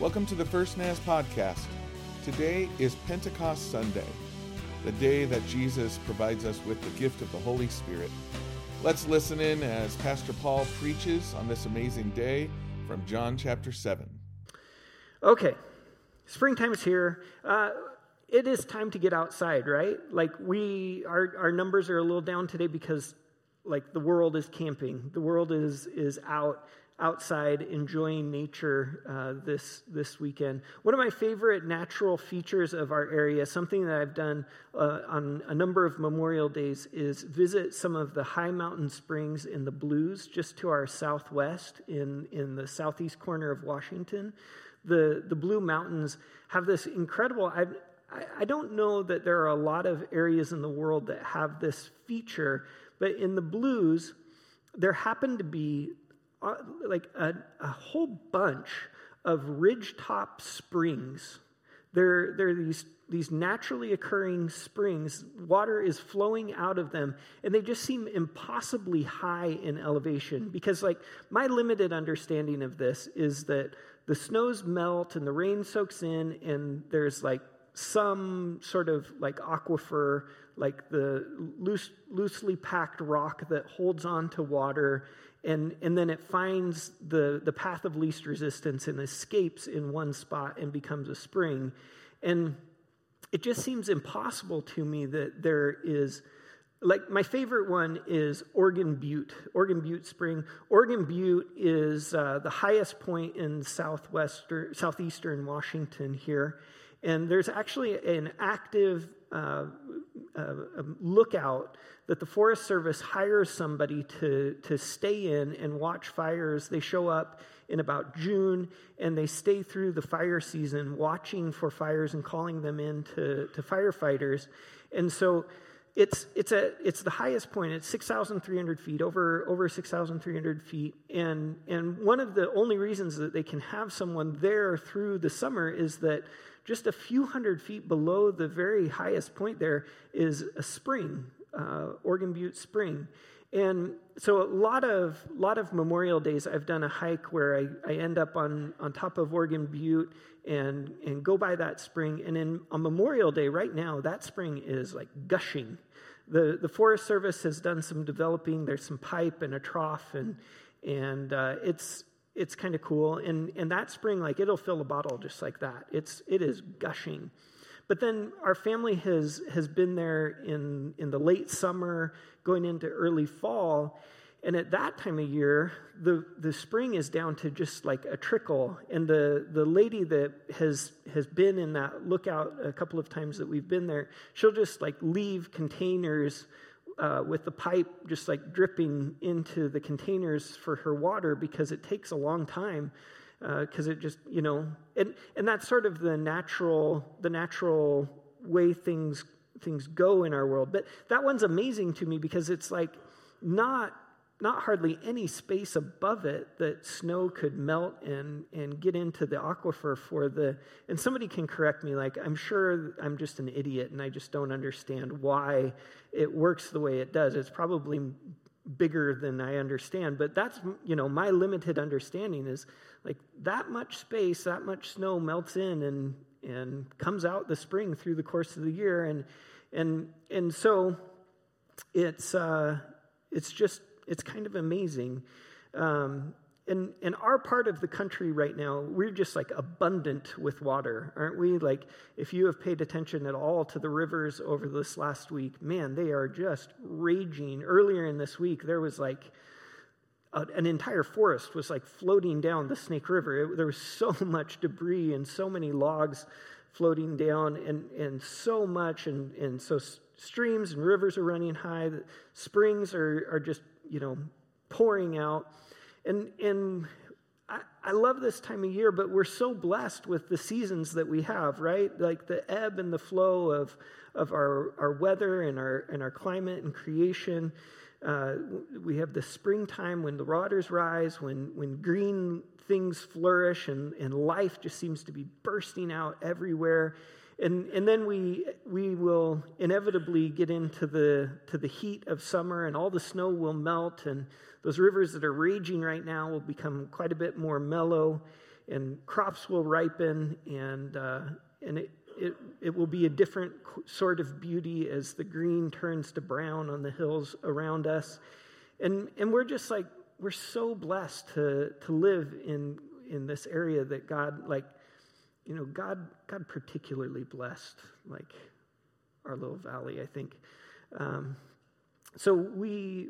Welcome to the First Naz podcast. Today is Pentecost Sunday, the day that Jesus provides us with the gift of the Holy Spirit. Let's listen in as Pastor Paul preaches on this amazing day from John chapter 7. Okay, springtime is here. Uh, it is time to get outside, right? Like we, our, our numbers are a little down today because like the world is camping. The world is is out outside enjoying nature uh, this this weekend. One of my favorite natural features of our area, something that I've done uh, on a number of Memorial Days, is visit some of the high mountain springs in the Blues, just to our southwest, in in the southeast corner of Washington. The the Blue Mountains have this incredible. I, I don't know that there are a lot of areas in the world that have this feature, but in the Blues, there happen to be Uh, like a, a whole bunch of ridgetop springs. There are these, these naturally occurring springs. Water is flowing out of them, and they just seem impossibly high in elevation. Because, like, my limited understanding of this is that the snows melt and the rain soaks in, and there's like some sort of like aquifer, like the loose, loosely packed rock that holds on to water and, and then it finds the, the path of least resistance and escapes in one spot and becomes a spring. And it just seems impossible to me that there is, like, my favorite one is Oregon Butte, Oregon Butte Spring. Oregon Butte is uh, the highest point in southwestern, southeastern Washington here. And there's actually an active uh, uh, lookout that the Forest Service hires somebody to, to stay in and watch fires. They show up in about June and they stay through the fire season watching for fires and calling them in to, to firefighters. And so it's, it's, a, it's the highest point. It's 6,300 feet, over, over 6,300 feet. And, and one of the only reasons that they can have someone there through the summer is that just a few hundred feet below the very highest point there is a spring uh, Oregon Butte Spring. And so a lot of lot of Memorial Days, I've done a hike where I, I end up on, on top of Oregon Butte and and go by that spring. And in on Memorial Day, right now, that spring is like gushing. The the Forest Service has done some developing. There's some pipe and a trough, and and uh, it's it's kind of cool. And and that spring, like it'll fill a bottle just like that. It's it is gushing. But then our family has, has been there in, in the late summer, going into early fall. And at that time of year, the, the spring is down to just like a trickle. And the, the lady that has, has been in that lookout a couple of times that we've been there, she'll just like leave containers uh, with the pipe just like dripping into the containers for her water because it takes a long time because uh, it just you know and and that's sort of the natural the natural way things things go in our world. But that one's amazing to me because it's like not not hardly any space above it that snow could melt and and get into the aquifer for the and somebody can correct me like i'm sure i'm just an idiot and i just don't understand why it works the way it does. It's probably bigger than i understand but that's you know my limited understanding is like that much space, that much snow melts in and and comes out the spring through the course of the year, and and and so it's uh, it's just it's kind of amazing. Um, in, in our part of the country right now, we're just like abundant with water, aren't we? Like, if you have paid attention at all to the rivers over this last week, man, they are just raging. Earlier in this week, there was like Uh, an entire forest was like floating down the Snake River. It, there was so much debris and so many logs floating down, and, and so much, and, and so streams and rivers are running high. Springs are, are just, you know, pouring out. And, and I, I love this time of year, but we're so blessed with the seasons that we have, right? Like the ebb and the flow of, of our, our weather and our, and our climate and creation. Uh, we have the springtime when the waters rise, when, when green things flourish and, and life just seems to be bursting out everywhere. And, and then we, we will inevitably get into the, to the heat of summer, and all the snow will melt, and those rivers that are raging right now will become quite a bit more mellow. and crops will ripen, and, uh, and it, it, it will be a different sort of beauty as the green turns to brown on the hills around us. And, and we're just like, we're so blessed to, to live in, in this area that God, like, you know, God, God particularly blessed, like our little valley, I think. Um, so we,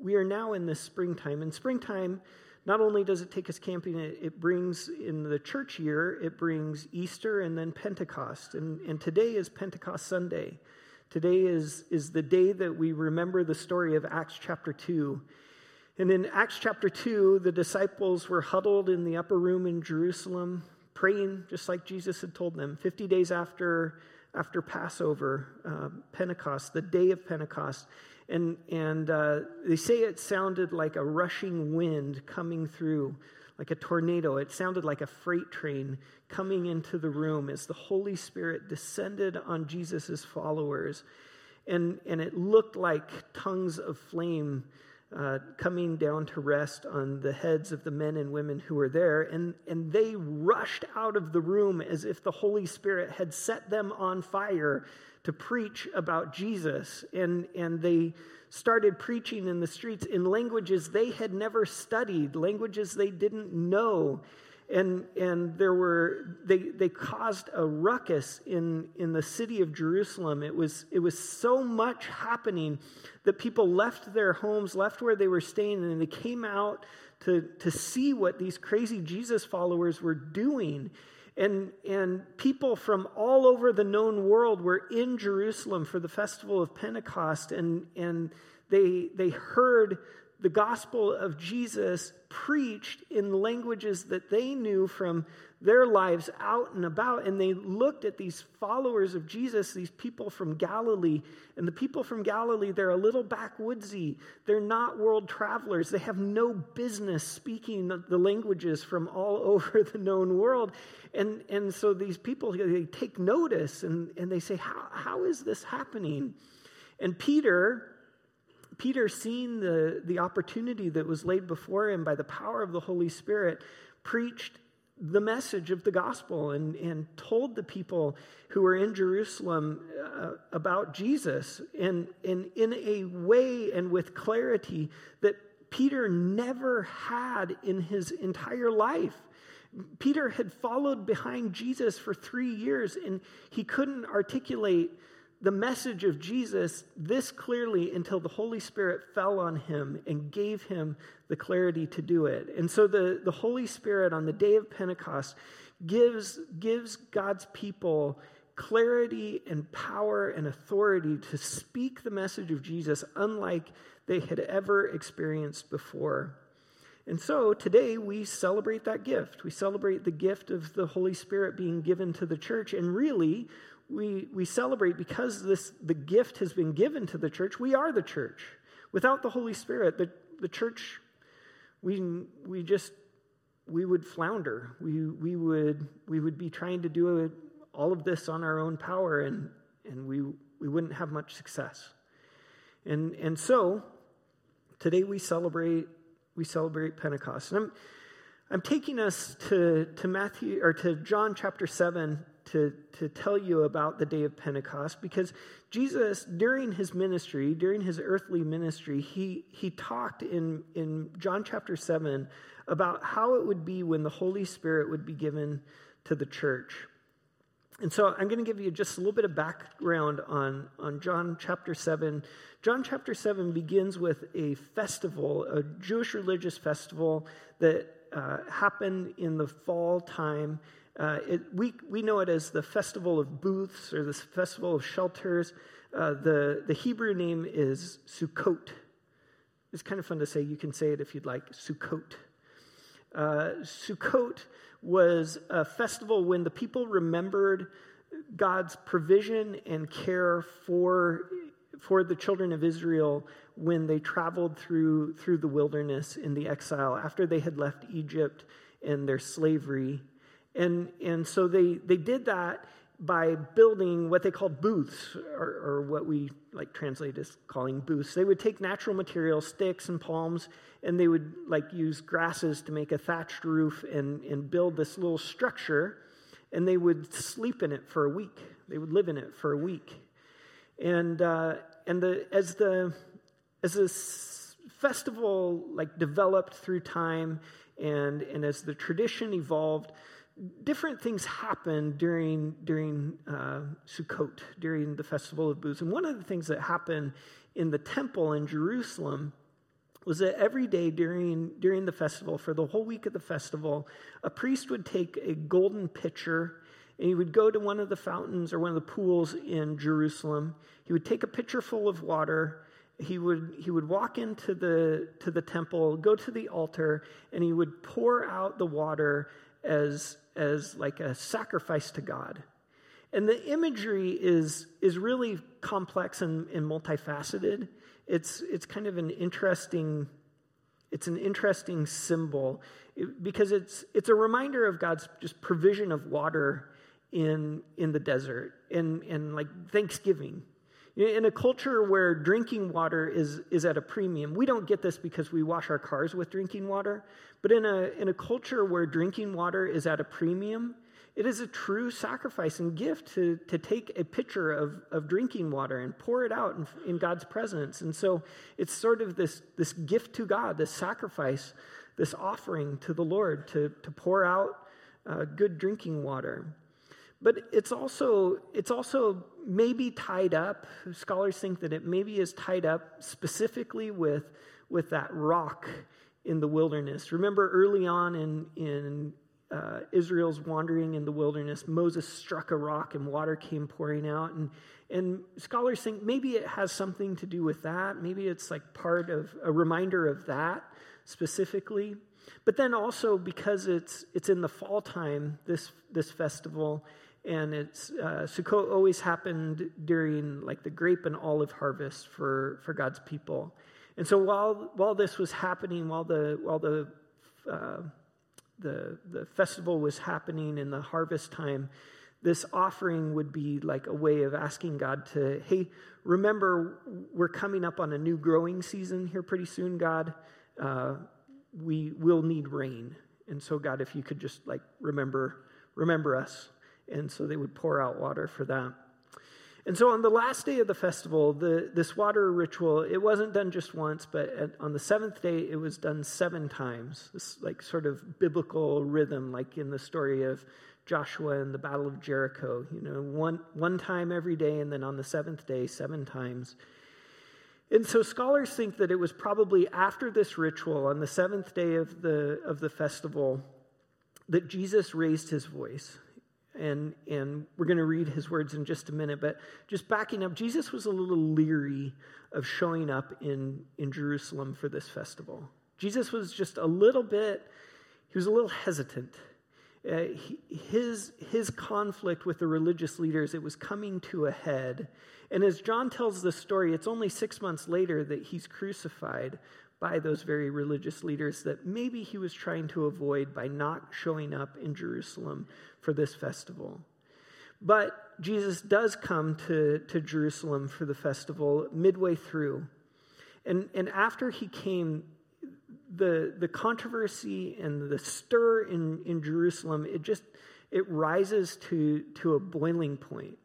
we are now in this springtime. And springtime, not only does it take us camping, it, brings in the church year, it brings Easter and then Pentecost. And, and today is Pentecost Sunday. Today is, is the day that we remember the story of Acts chapter 2. And in Acts chapter 2, the disciples were huddled in the upper room in Jerusalem, praying just like Jesus had told them. 50 days after, after Passover, uh, Pentecost, the day of Pentecost. And, and uh, they say it sounded like a rushing wind coming through, like a tornado. It sounded like a freight train coming into the room as the Holy Spirit descended on Jesus' followers. And, and it looked like tongues of flame uh, coming down to rest on the heads of the men and women who were there. And, and they rushed out of the room as if the Holy Spirit had set them on fire to preach about Jesus. And, and they started preaching in the streets in languages they had never studied, languages they didn't know. And, and there were, they, they caused a ruckus in, in the city of Jerusalem. It was, it was so much happening that people left their homes, left where they were staying, and they came out to, to see what these crazy Jesus followers were doing. And, and people from all over the known world were in Jerusalem for the festival of Pentecost, and, and they, they heard the gospel of Jesus preached in languages that they knew from their lives out and about. And they looked at these followers of Jesus, these people from Galilee. And the people from Galilee, they're a little backwoodsy. They're not world travelers. They have no business speaking the languages from all over the known world. And, and so these people, they take notice and, and they say, how, how is this happening? And Peter, Peter, seeing the, the opportunity that was laid before him by the power of the Holy Spirit, preached the message of the gospel and, and told the people who were in Jerusalem uh, about Jesus and, and in a way and with clarity that Peter never had in his entire life. Peter had followed behind Jesus for three years and he couldn't articulate the message of Jesus this clearly until the Holy Spirit fell on him and gave him the clarity to do it. And so the, the Holy Spirit on the day of Pentecost gives, gives God's people clarity and power and authority to speak the message of Jesus unlike they had ever experienced before. And so today we celebrate that gift. We celebrate the gift of the Holy Spirit being given to the church. And really, we, we celebrate because this, the gift has been given to the church. We are the church. Without the Holy Spirit, the, the church, we, we just, we would flounder. We, we, would, we would be trying to do it, all of this on our own power, and, and we, we wouldn't have much success. And, and so, today we celebrate, we celebrate Pentecost. And I'm, I'm taking us to, to Matthew, or to John chapter 7, to, to tell you about the day of Pentecost because Jesus, during his ministry, during his earthly ministry, he, he talked in, in John chapter 7 about how it would be when the Holy Spirit would be given to the church. And so I'm going to give you just a little bit of background on, on John chapter 7. John chapter 7 begins with a festival, a Jewish religious festival that uh, happened in the fall time uh, it, we, we know it as the Festival of Booths or the Festival of Shelters. Uh, the, the Hebrew name is Sukkot. It's kind of fun to say. You can say it if you'd like. Sukkot. Uh, Sukkot was a festival when the people remembered God's provision and care for, for the children of Israel when they traveled through, through the wilderness in the exile after they had left Egypt and their slavery and, and so they, they did that by building what they called booths, or, or, what we like translate as calling booths. They would take natural materials, sticks and palms, and they would like use grasses to make a thatched roof and, and build this little structure, and they would sleep in it for a week. They would live in it for a week, and uh, and the as the as this festival like developed through time, and and as the tradition evolved different things happened during during uh, Sukkot, during the festival of booths. And one of the things that happened in the temple in Jerusalem was that every day during during the festival, for the whole week of the festival, a priest would take a golden pitcher and he would go to one of the fountains or one of the pools in Jerusalem. He would take a pitcher full of water. He would, he would walk into the, to the temple, go to the altar, and he would pour out the water as, as like a sacrifice to God. And the imagery is, is really complex and, and multifaceted. It's, it's kind of an interesting, it's an interesting symbol because it's, it's a reminder of God's just provision of water in, in the desert and, and like Thanksgiving. In a culture where drinking water is, is at a premium, we don't get this because we wash our cars with drinking water, but in a, in a culture where drinking water is at a premium, it is a true sacrifice and gift to, to take a pitcher of, of drinking water and pour it out in, in God's presence. And so it's sort of this, this gift to God, this sacrifice, this offering to the Lord to, to pour out uh, good drinking water. But it's also, it's also maybe tied up, scholars think that it maybe is tied up specifically with, with that rock in the wilderness. Remember early on in, in uh, Israel's wandering in the wilderness, Moses struck a rock and water came pouring out. And, and scholars think maybe it has something to do with that. Maybe it's like part of a reminder of that specifically. But then also because it's, it's in the fall time, this, this festival, and it's uh, Sukkot always happened during like the grape and olive harvest for for God's people, and so while while this was happening, while the while the uh, the the festival was happening in the harvest time, this offering would be like a way of asking God to, hey, remember we're coming up on a new growing season here pretty soon, God. Uh, we will need rain, and so God, if you could just like remember remember us. And so they would pour out water for that. And so on the last day of the festival, the, this water ritual, it wasn't done just once, but at, on the seventh day, it was done seven times. This like sort of biblical rhythm, like in the story of Joshua and the Battle of Jericho. You know, one, one time every day, and then on the seventh day, seven times. And so scholars think that it was probably after this ritual, on the seventh day of the, of the festival, that Jesus raised his voice and, and we're going to read his words in just a minute. But just backing up, Jesus was a little leery of showing up in, in Jerusalem for this festival. Jesus was just a little bit, he was a little hesitant. Uh, he, his, his conflict with the religious leaders, it was coming to a head. And as John tells the story, it's only six months later that he's crucified by those very religious leaders that maybe he was trying to avoid by not showing up in Jerusalem for this festival. But Jesus does come to, to Jerusalem for the festival midway through. And, and after he came, the, the controversy and the stir in, in Jerusalem, it just it rises to, to a boiling point.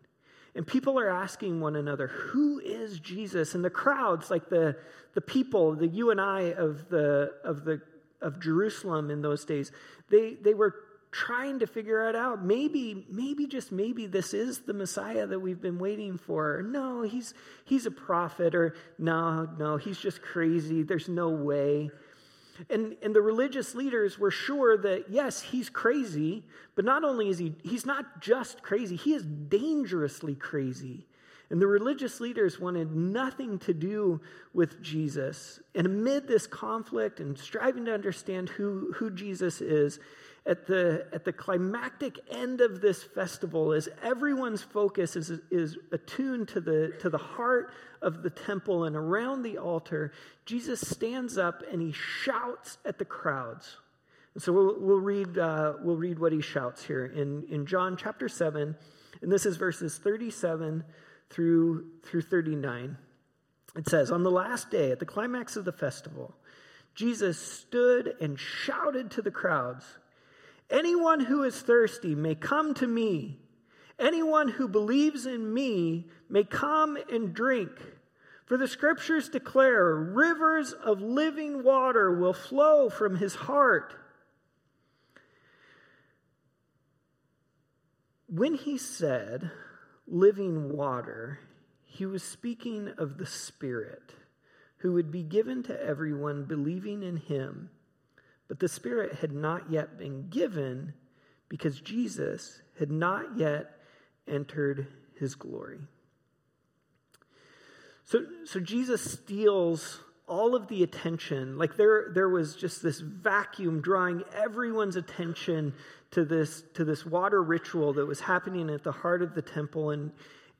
And people are asking one another, who is Jesus? And the crowds, like the, the people, the you and I of, the, of, the, of Jerusalem in those days, they, they were trying to figure it out. Maybe, maybe just maybe this is the Messiah that we've been waiting for. No, he's, he's a prophet, or no, no, he's just crazy. There's no way. And, and the religious leaders were sure that, yes, he's crazy, but not only is he, he's not just crazy, he is dangerously crazy. And the religious leaders wanted nothing to do with Jesus. And amid this conflict and striving to understand who, who Jesus is, at the, at the climactic end of this festival, as everyone's focus is, is attuned to the, to the heart of the temple and around the altar, Jesus stands up and he shouts at the crowds. And so we'll, we'll read, uh, we'll read what he shouts here in, in John chapter 7 And this is verses 37 through, through 39. It says, On the last day, at the climax of the festival, Jesus stood and shouted to the crowds Anyone who is thirsty may come to me. Anyone who believes in me may come and drink. For the scriptures declare rivers of living water will flow from his heart. When he said living water, he was speaking of the Spirit who would be given to everyone believing in him. But the Spirit had not yet been given because Jesus had not yet entered his glory. So, so Jesus steals all of the attention. Like there, there was just this vacuum drawing everyone's attention to this, to this water ritual that was happening at the heart of the temple. And,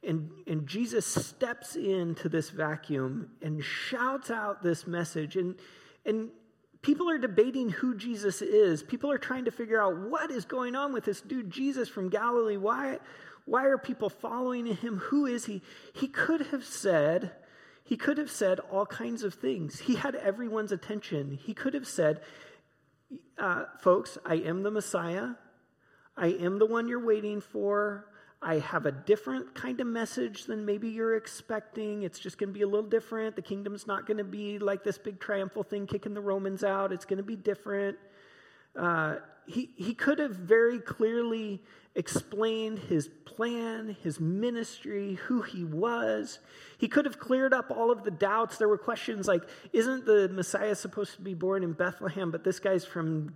and, and Jesus steps into this vacuum and shouts out this message. And, and people are debating who Jesus is. People are trying to figure out what is going on with this dude, Jesus from Galilee. Why, why are people following him? Who is he? He could have said, he could have said all kinds of things. He had everyone's attention. He could have said, uh, folks, I am the Messiah. I am the one you're waiting for. I have a different kind of message than maybe you're expecting. It's just going to be a little different. The kingdom's not going to be like this big triumphal thing kicking the Romans out. It's going to be different. Uh, he, he could have very clearly explained his plan, his ministry, who he was. He could have cleared up all of the doubts. There were questions like, isn't the Messiah supposed to be born in Bethlehem, but this guy's from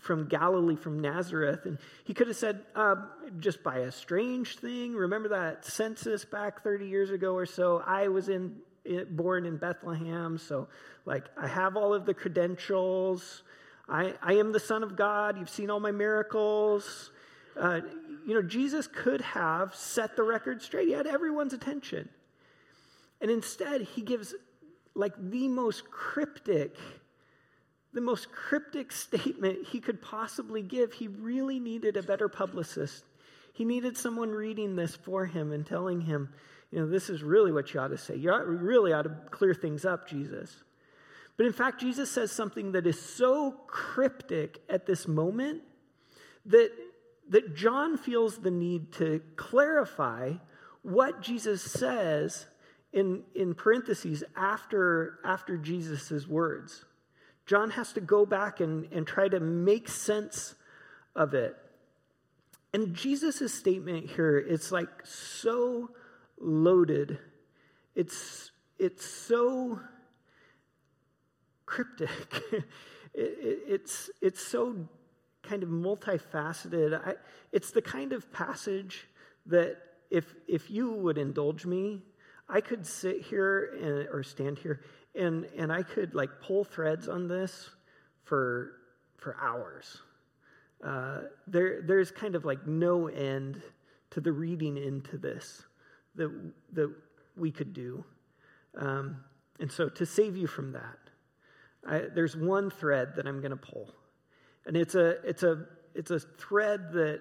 from Galilee, from Nazareth. And he could have said, uh, just by a strange thing, remember that census back 30 years ago or so? I was in, born in Bethlehem, so like I have all of the credentials. I, I am the Son of God. You've seen all my miracles. Uh, you know, Jesus could have set the record straight. He had everyone's attention. And instead, he gives like the most cryptic the most cryptic statement he could possibly give. He really needed a better publicist. He needed someone reading this for him and telling him, you know, this is really what you ought to say. You ought, really ought to clear things up, Jesus. But in fact, Jesus says something that is so cryptic at this moment that, that John feels the need to clarify what Jesus says in, in parentheses after, after Jesus' words. John has to go back and, and try to make sense of it. And Jesus' statement here, it's like so loaded. It's, it's so cryptic. it, it, it's, it's so kind of multifaceted. I, it's the kind of passage that if, if you would indulge me, I could sit here and, or stand here and and I could like pull threads on this for for hours. Uh, there there's kind of like no end to the reading into this that that we could do, um, and so to save you from that, I, there's one thread that I'm going to pull, and it's a it's a it's a thread that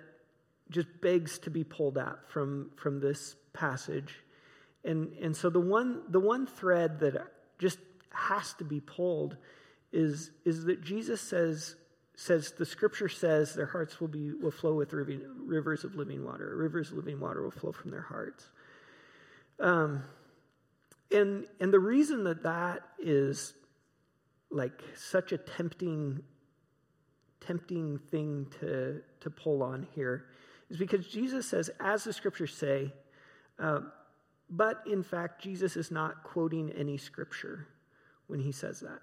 just begs to be pulled out from from this passage and and so the one the one thread that just has to be pulled is, is that Jesus says, says, the scripture says their hearts will, be, will flow with rivers of living water. Rivers of living water will flow from their hearts. Um, and, and the reason that that is like such a tempting, tempting thing to, to pull on here is because Jesus says, as the scriptures say, uh, but in fact, Jesus is not quoting any scripture when he says that.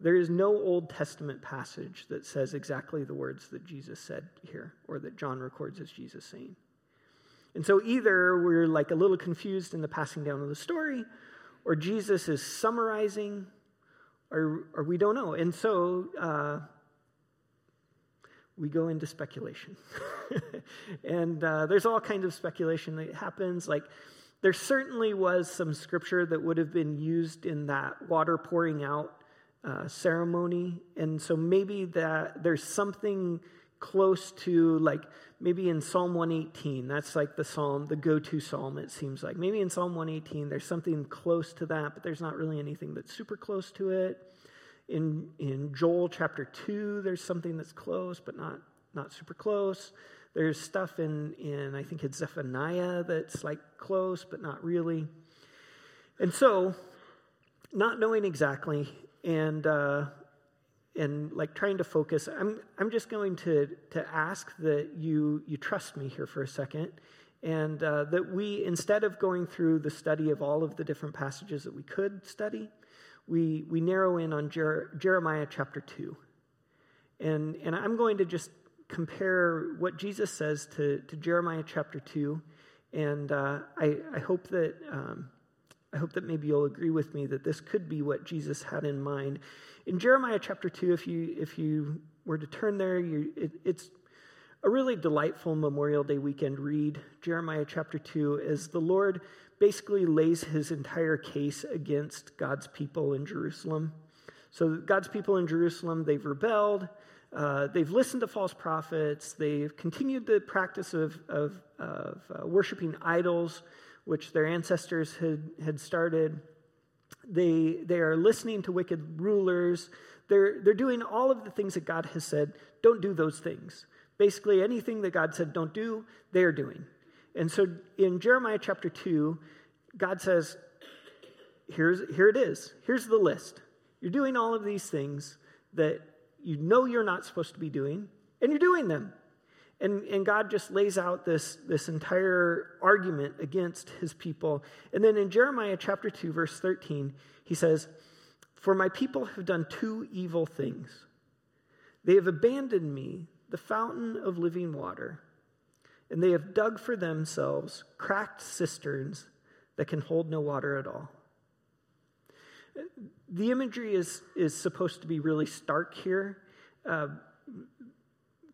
There is no Old Testament passage that says exactly the words that Jesus said here or that John records as Jesus saying. And so either we're like a little confused in the passing down of the story, or Jesus is summarizing, or, or we don't know. And so uh, we go into speculation. and uh, there's all kinds of speculation that happens. Like, there certainly was some scripture that would have been used in that water pouring out uh, ceremony. And so maybe that there's something close to like maybe in Psalm 118. That's like the psalm, the go to psalm, it seems like. Maybe in Psalm 118, there's something close to that, but there's not really anything that's super close to it. In, in Joel chapter 2, there's something that's close, but not, not super close. There's stuff in, in, I think it's Zephaniah that's like close, but not really. And so, not knowing exactly and, uh, and like trying to focus, I'm, I'm just going to, to ask that you, you trust me here for a second and uh, that we, instead of going through the study of all of the different passages that we could study, we, we narrow in on Jer- Jeremiah chapter 2. And, and I'm going to just compare what Jesus says to, to Jeremiah chapter 2. And uh, I, I, hope that, um, I hope that maybe you'll agree with me that this could be what Jesus had in mind. In Jeremiah chapter 2, if you, if you were to turn there, you, it, it's a really delightful Memorial Day weekend read, Jeremiah chapter 2, as the Lord basically lays his entire case against God's people in Jerusalem. So, God's people in Jerusalem, they've rebelled, uh, they've listened to false prophets, they've continued the practice of, of, of uh, worshiping idols, which their ancestors had, had started. They, they are listening to wicked rulers. They're, they're doing all of the things that God has said, don't do those things. Basically, anything that God said don't do, they're doing. And so in Jeremiah chapter 2, God says, Here's, here it is. Here's the list. You're doing all of these things that you know you're not supposed to be doing, and you're doing them. And, and God just lays out this, this entire argument against his people. And then in Jeremiah chapter 2, verse 13, he says, For my people have done two evil things. They have abandoned me, the fountain of living water, and they have dug for themselves cracked cisterns that can hold no water at all. The imagery is, is supposed to be really stark here. Uh,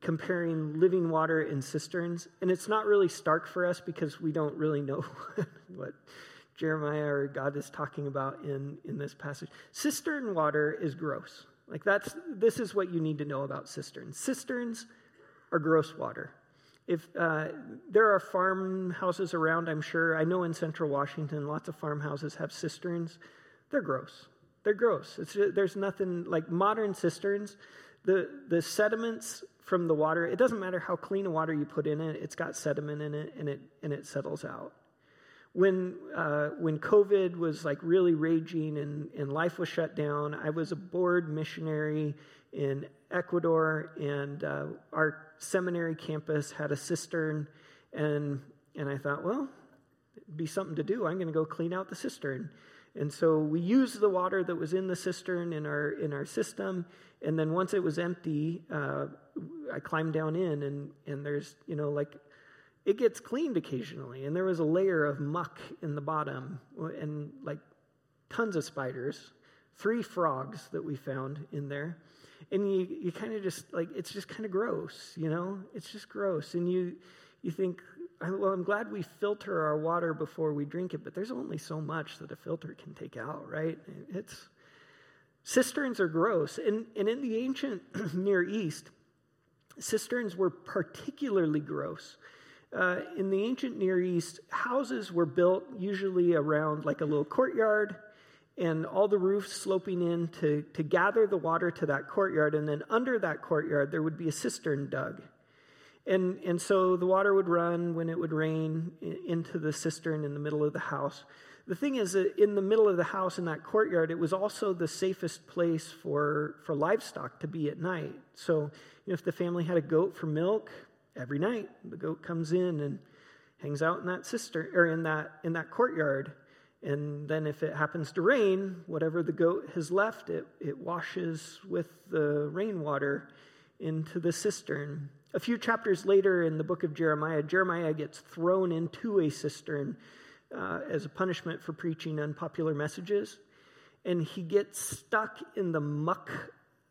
comparing living water and cisterns. And it's not really stark for us because we don't really know what Jeremiah or God is talking about in, in this passage. Cistern water is gross. Like that's this is what you need to know about cisterns. Cisterns are gross water. If uh, there are farmhouses around, I'm sure. I know in Central Washington, lots of farmhouses have cisterns. They're gross. They're gross. It's, there's nothing like modern cisterns. The the sediments from the water. It doesn't matter how clean a water you put in it, it's got sediment in it and it, and it settles out. When, uh, when COVID was like really raging and, and life was shut down, I was a board missionary in Ecuador, and uh, our seminary campus had a cistern. And, and I thought, well, it'd be something to do. I'm going to go clean out the cistern. And so we used the water that was in the cistern in our, in our system. And then once it was empty, uh, I climbed down in, and, and there's, you know, like, it gets cleaned occasionally. And there was a layer of muck in the bottom, and like tons of spiders, three frogs that we found in there. And you, you kind of just, like, it's just kind of gross, you know? It's just gross. And you, you think, well, I'm glad we filter our water before we drink it, but there's only so much that a filter can take out, right? It's cisterns are gross. And, and in the ancient Near East, cisterns were particularly gross. Uh, in the ancient Near East, houses were built usually around like a little courtyard and all the roofs sloping in to, to gather the water to that courtyard. And then under that courtyard, there would be a cistern dug. And, and so the water would run when it would rain into the cistern in the middle of the house. The thing is that in the middle of the house in that courtyard, it was also the safest place for, for livestock to be at night. So you know, if the family had a goat for milk, every night the goat comes in and hangs out in that cistern or in that in that courtyard. And then if it happens to rain, whatever the goat has left, it, it washes with the rainwater into the cistern. A few chapters later in the book of Jeremiah, Jeremiah gets thrown into a cistern uh, as a punishment for preaching unpopular messages. And he gets stuck in the muck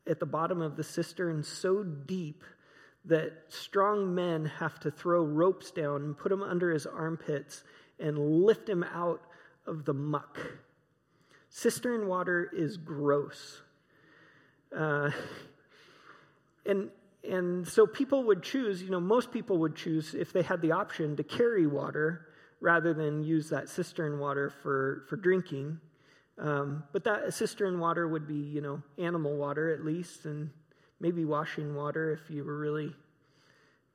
at the bottom of the cistern so deep that strong men have to throw ropes down and put him under his armpits and lift him out of the muck. Cistern water is gross. Uh, and and so people would choose, you know, most people would choose, if they had the option, to carry water rather than use that cistern water for, for drinking. Um, but that cistern water would be, you know, animal water at least, and maybe washing water if you were really,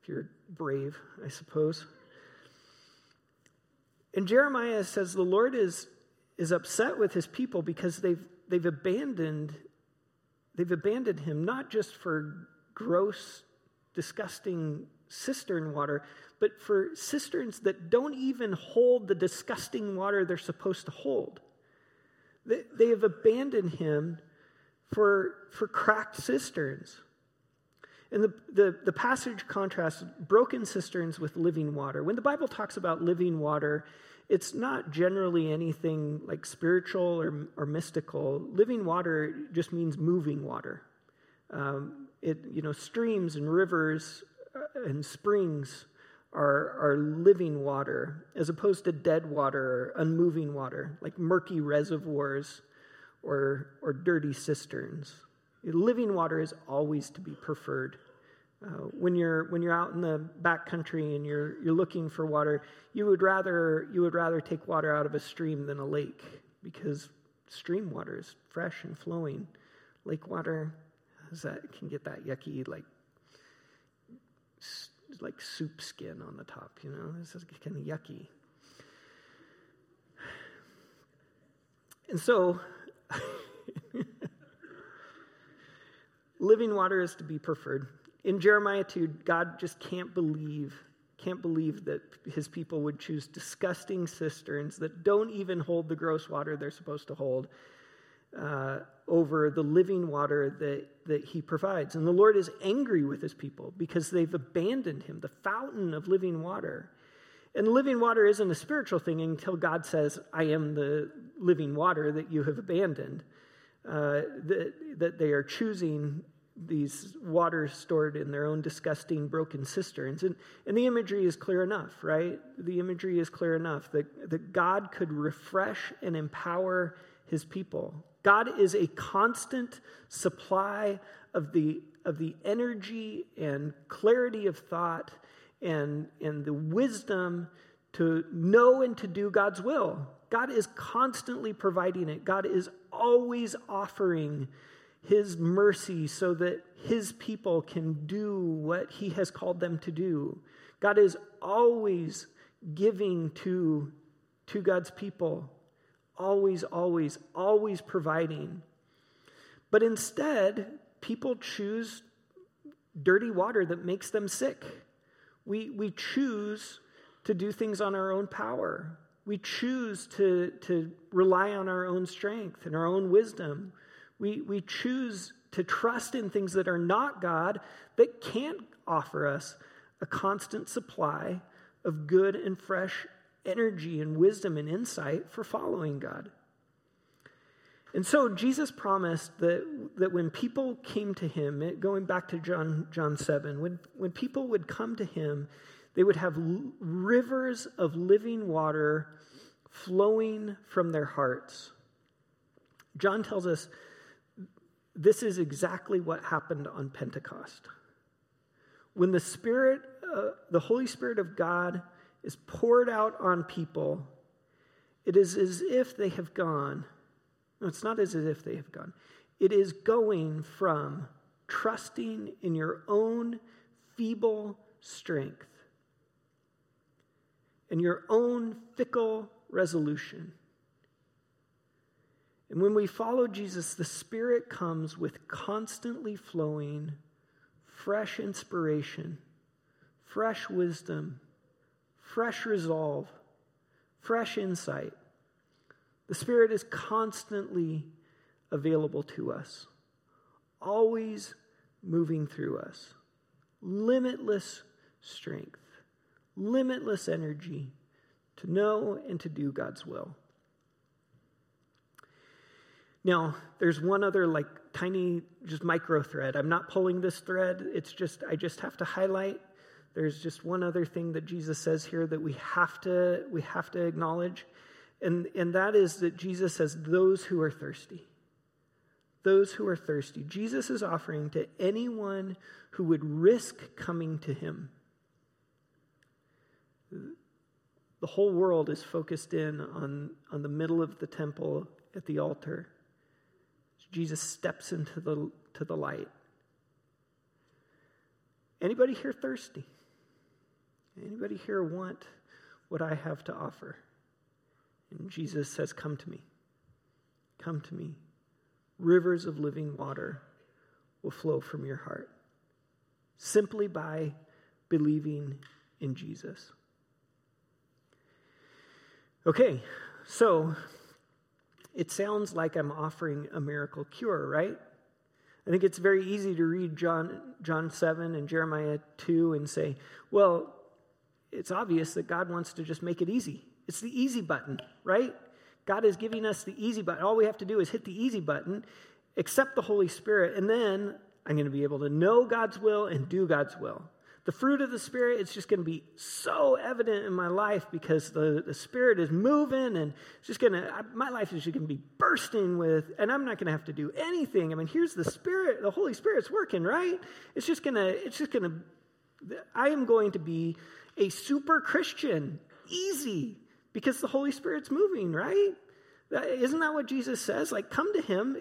if you're brave, I suppose. And Jeremiah says the Lord is, is upset with his people because they've, they've abandoned they've abandoned him not just for gross, disgusting cistern water, but for cisterns that don't even hold the disgusting water they're supposed to hold. They, they have abandoned him for, for cracked cisterns. And the, the, the passage contrasts broken cisterns with living water. When the Bible talks about living water, it's not generally anything like spiritual or, or mystical. Living water just means moving water. Um, it, you know, streams and rivers uh, and springs are, are living water as opposed to dead water or unmoving water, like murky reservoirs or, or dirty cisterns. Living water is always to be preferred. Uh, when you're when you're out in the back country and you're you're looking for water, you would rather you would rather take water out of a stream than a lake because stream water is fresh and flowing. Lake water that can get that yucky like like soup skin on the top. You know, this is kind of yucky. And so. living water is to be preferred in Jeremiah 2, God just can't believe, can't believe that his people would choose disgusting cisterns that don't even hold the gross water they're supposed to hold uh, over the living water that, that he provides. And the Lord is angry with his people because they've abandoned him, the fountain of living water. And living water isn't a spiritual thing until God says, I am the living water that you have abandoned. Uh, that, that they are choosing these waters stored in their own disgusting broken cisterns. And, and the imagery is clear enough, right? The imagery is clear enough that, that God could refresh and empower his people. God is a constant supply of the, of the energy and clarity of thought and, and the wisdom to know and to do God's will. God is constantly providing it. God is always offering his mercy so that his people can do what he has called them to do. God is always giving to, to God's people, always, always, always providing. But instead, people choose dirty water that makes them sick. We, we choose to do things on our own power. We choose to, to rely on our own strength and our own wisdom. We, we choose to trust in things that are not God that can't offer us a constant supply of good and fresh energy and wisdom and insight for following God. And so Jesus promised that, that when people came to him, going back to John, John 7, when, when people would come to him, they would have rivers of living water flowing from their hearts. John tells us this is exactly what happened on Pentecost. When the Spirit, uh, the Holy Spirit of God, is poured out on people, it is as if they have gone. No, it's not as if they have gone. It is going from trusting in your own feeble strength and your own fickle resolution and when we follow Jesus, the Spirit comes with constantly flowing, fresh inspiration, fresh wisdom, fresh resolve, fresh insight. The Spirit is constantly available to us, always moving through us. Limitless strength, limitless energy to know and to do God's will. Now, there's one other like tiny, just micro thread. I'm not pulling this thread. It's just, I just have to highlight. There's just one other thing that Jesus says here that we have to, we have to acknowledge. And, and that is that Jesus says, those who are thirsty. those who are thirsty. Jesus is offering to anyone who would risk coming to him. The whole world is focused in on, on the middle of the temple at the altar. Jesus steps into the, to the light. Anybody here thirsty? Anybody here want what I have to offer? And Jesus says, Come to me. Come to me. Rivers of living water will flow from your heart simply by believing in Jesus. Okay, so it sounds like I'm offering a miracle cure, right? I think it's very easy to read John, John 7 and Jeremiah 2 and say, well, it's obvious that God wants to just make it easy. It's the easy button, right? God is giving us the easy button. All we have to do is hit the easy button, accept the Holy Spirit, and then I'm going to be able to know God's will and do God's will. The fruit of the Spirit, it's just going to be so evident in my life because the, the Spirit is moving and it's just going to, my life is just going to be bursting with, and I'm not going to have to do anything. I mean, here's the Spirit, the Holy Spirit's working, right? It's just going to, it's just going to, I am going to be a super Christian, easy, because the Holy Spirit's moving, right? Isn't that what Jesus says? Like, come to Him,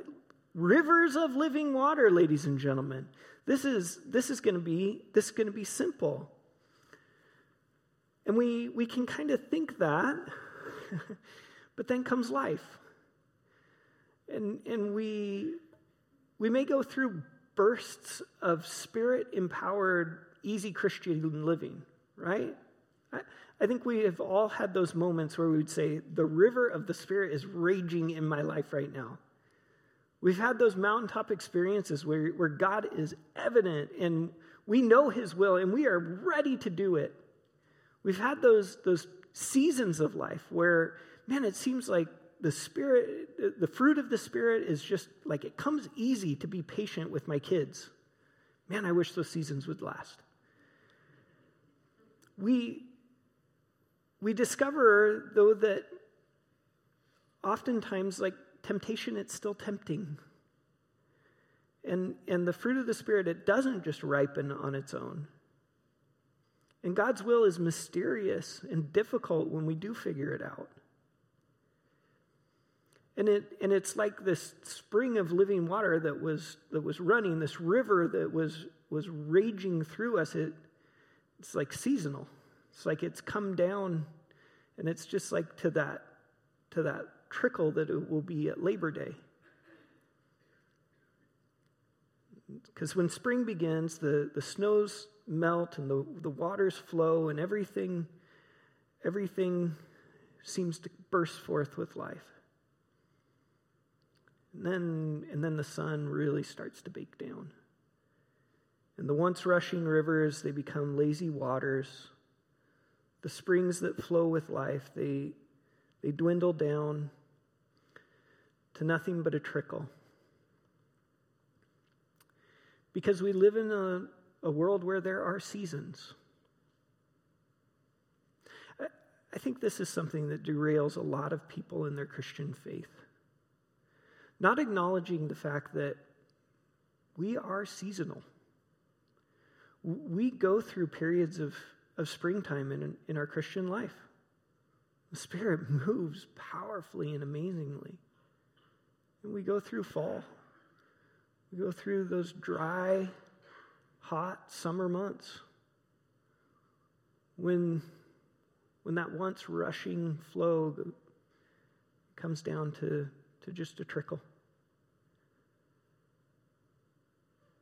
rivers of living water, ladies and gentlemen. This is, this is going to be this is going to be simple. And we, we can kind of think that, but then comes life. And, and we, we may go through bursts of spirit empowered, easy Christian living, right? I, I think we have all had those moments where we would say, The river of the Spirit is raging in my life right now. We've had those mountaintop experiences where, where God is evident and we know His will and we are ready to do it. We've had those, those seasons of life where, man, it seems like the Spirit, the fruit of the Spirit is just like it comes easy to be patient with my kids. Man, I wish those seasons would last. We, we discover, though, that oftentimes, like temptation, it's still tempting. And, and the fruit of the Spirit, it doesn't just ripen on its own. And God's will is mysterious and difficult when we do figure it out. And, it, and it's like this spring of living water that was, that was running, this river that was, was raging through us. It, it's like seasonal. It's like it's come down, and it's just like to that, to that trickle that it will be at Labor Day. Because when spring begins, the, the snows melt and the, the waters flow and everything, everything seems to burst forth with life. And then, and then the sun really starts to bake down. And the once rushing rivers, they become lazy waters. The springs that flow with life, they, they dwindle down to nothing but a trickle. Because we live in a, a world where there are seasons. I, I think this is something that derails a lot of people in their Christian faith. Not acknowledging the fact that we are seasonal. We go through periods of, of springtime in, in our Christian life. The Spirit moves powerfully and amazingly. And we go through fall. We go through those dry, hot summer months when, when that once rushing flow comes down to, to just a trickle.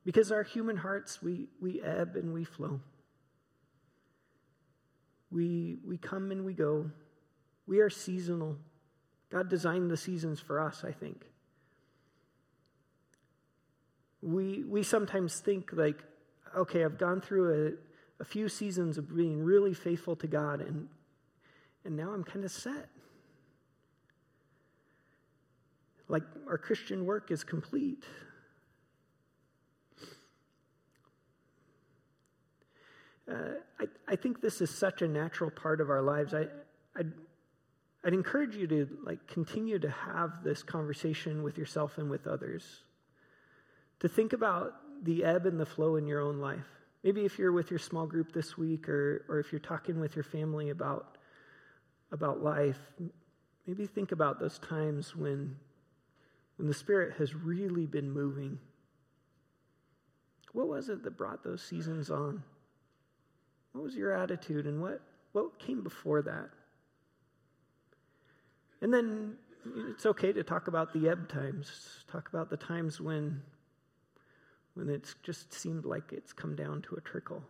Because our human hearts, we, we ebb and we flow. We, we come and we go. We are seasonal. God designed the seasons for us, I think. We, we sometimes think, like, okay, I've gone through a, a few seasons of being really faithful to God, and, and now I'm kind of set. Like our Christian work is complete. Uh, I, I think this is such a natural part of our lives. I, I'd, I'd encourage you to like continue to have this conversation with yourself and with others. To think about the ebb and the flow in your own life. Maybe if you're with your small group this week or, or if you're talking with your family about, about life, maybe think about those times when, when the Spirit has really been moving. What was it that brought those seasons on? What was your attitude and what, what came before that? And then it's okay to talk about the ebb times, talk about the times when when it's just seemed like it's come down to a trickle.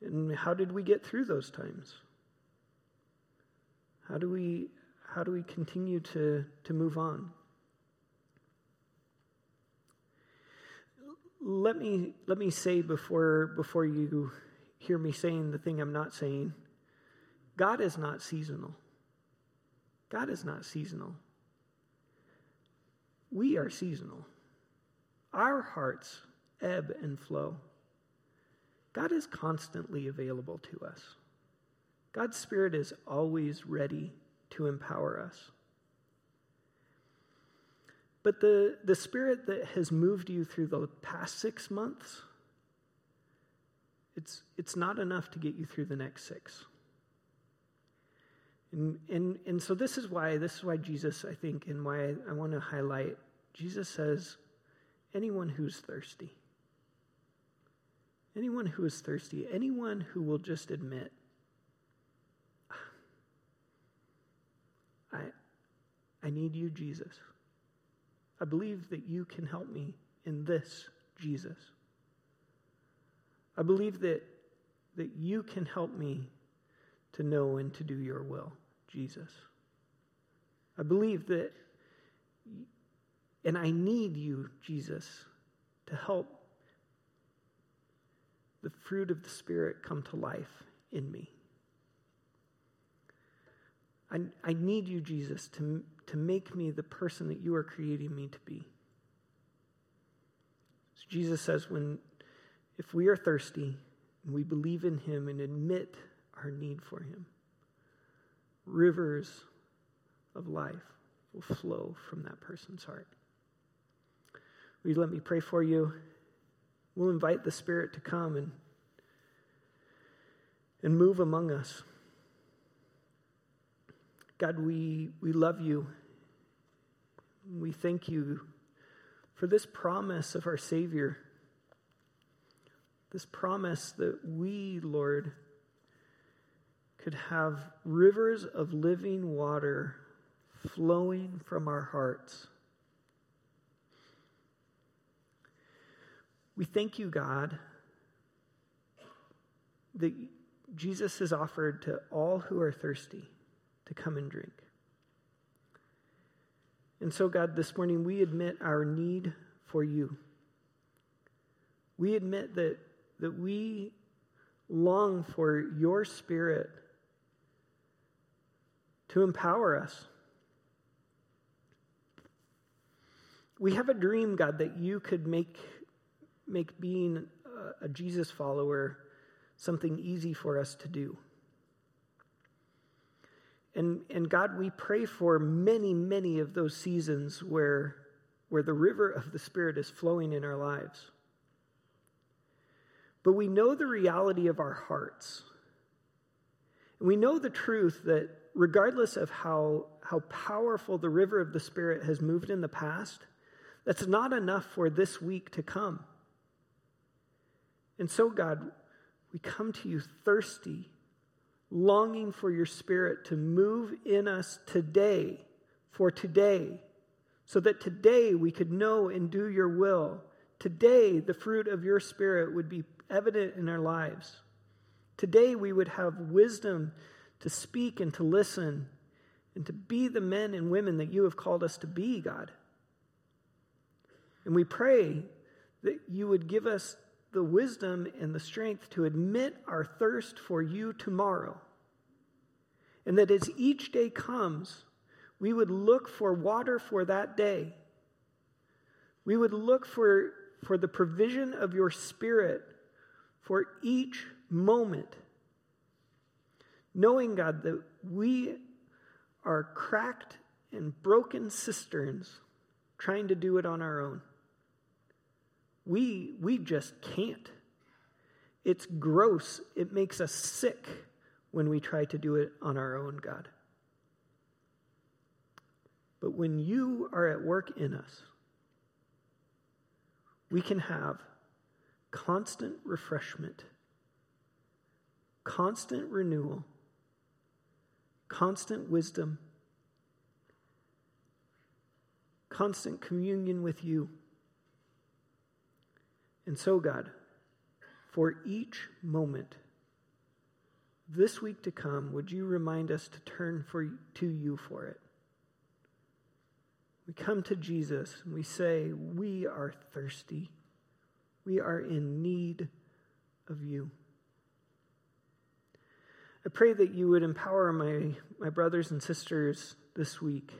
And how did we get through those times? How do we how do we continue to, to move on? Let me let me say before before you hear me saying the thing I'm not saying, God is not seasonal. God is not seasonal. We are seasonal. Our hearts ebb and flow. God is constantly available to us. God's Spirit is always ready to empower us. But the, the Spirit that has moved you through the past six months, it's, it's not enough to get you through the next six. And, and, and so this is why this is why Jesus, I think, and why I, I want to highlight, Jesus says, anyone who's thirsty. Anyone who is thirsty, anyone who will just admit, I, I need you, Jesus. I believe that you can help me in this, Jesus. I believe that, that you can help me to know and to do your will, Jesus. I believe that and I need you, Jesus, to help the fruit of the Spirit come to life in me. I, I need you, Jesus, to, to make me the person that you are creating me to be. So Jesus says, when if we are thirsty and we believe in him and admit our need for him, rivers of life will flow from that person's heart. Will you let me pray for you? We'll invite the Spirit to come and, and move among us. God, we, we love you. We thank you for this promise of our Savior. This promise that we, Lord, could have rivers of living water flowing from our hearts. We thank you, God, that Jesus has offered to all who are thirsty to come and drink. And so, God, this morning we admit our need for you. We admit that, that we long for your spirit to empower us. We have a dream, God, that you could make make being a Jesus follower something easy for us to do. And, and God, we pray for many, many of those seasons where, where the river of the Spirit is flowing in our lives. But we know the reality of our hearts. And we know the truth that regardless of how, how powerful the river of the Spirit has moved in the past, that's not enough for this week to come. And so, God, we come to you thirsty, longing for your Spirit to move in us today, for today, so that today we could know and do your will. Today, the fruit of your Spirit would be evident in our lives. Today, we would have wisdom to speak and to listen and to be the men and women that you have called us to be, God. And we pray that you would give us the wisdom and the strength to admit our thirst for you tomorrow. And that as each day comes, we would look for water for that day. We would look for, for the provision of your Spirit for each moment. Knowing, God, that we are cracked and broken cisterns trying to do it on our own. We, we just can't. It's gross. It makes us sick when we try to do it on our own, God. But when you are at work in us, we can have constant refreshment, constant renewal, constant wisdom, constant communion with you. And so, God, for each moment this week to come, would you remind us to turn for, to you for it? We come to Jesus and we say, We are thirsty. We are in need of you. I pray that you would empower my, my brothers and sisters this week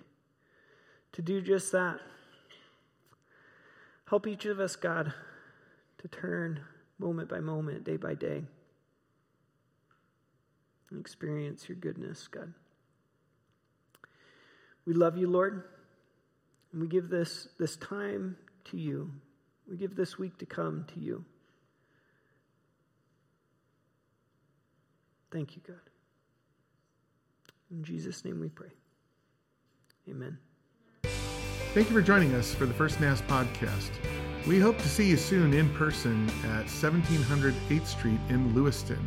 to do just that. Help each of us, God, to turn moment by moment, day by day, and experience your goodness, God. We love you, Lord, and we give this, this time to you. We give this week to come to you. Thank you, God. In Jesus' name we pray. Amen. Thank you for joining us for the First Naz podcast. We hope to see you soon in person at 1700 8th Street in Lewiston.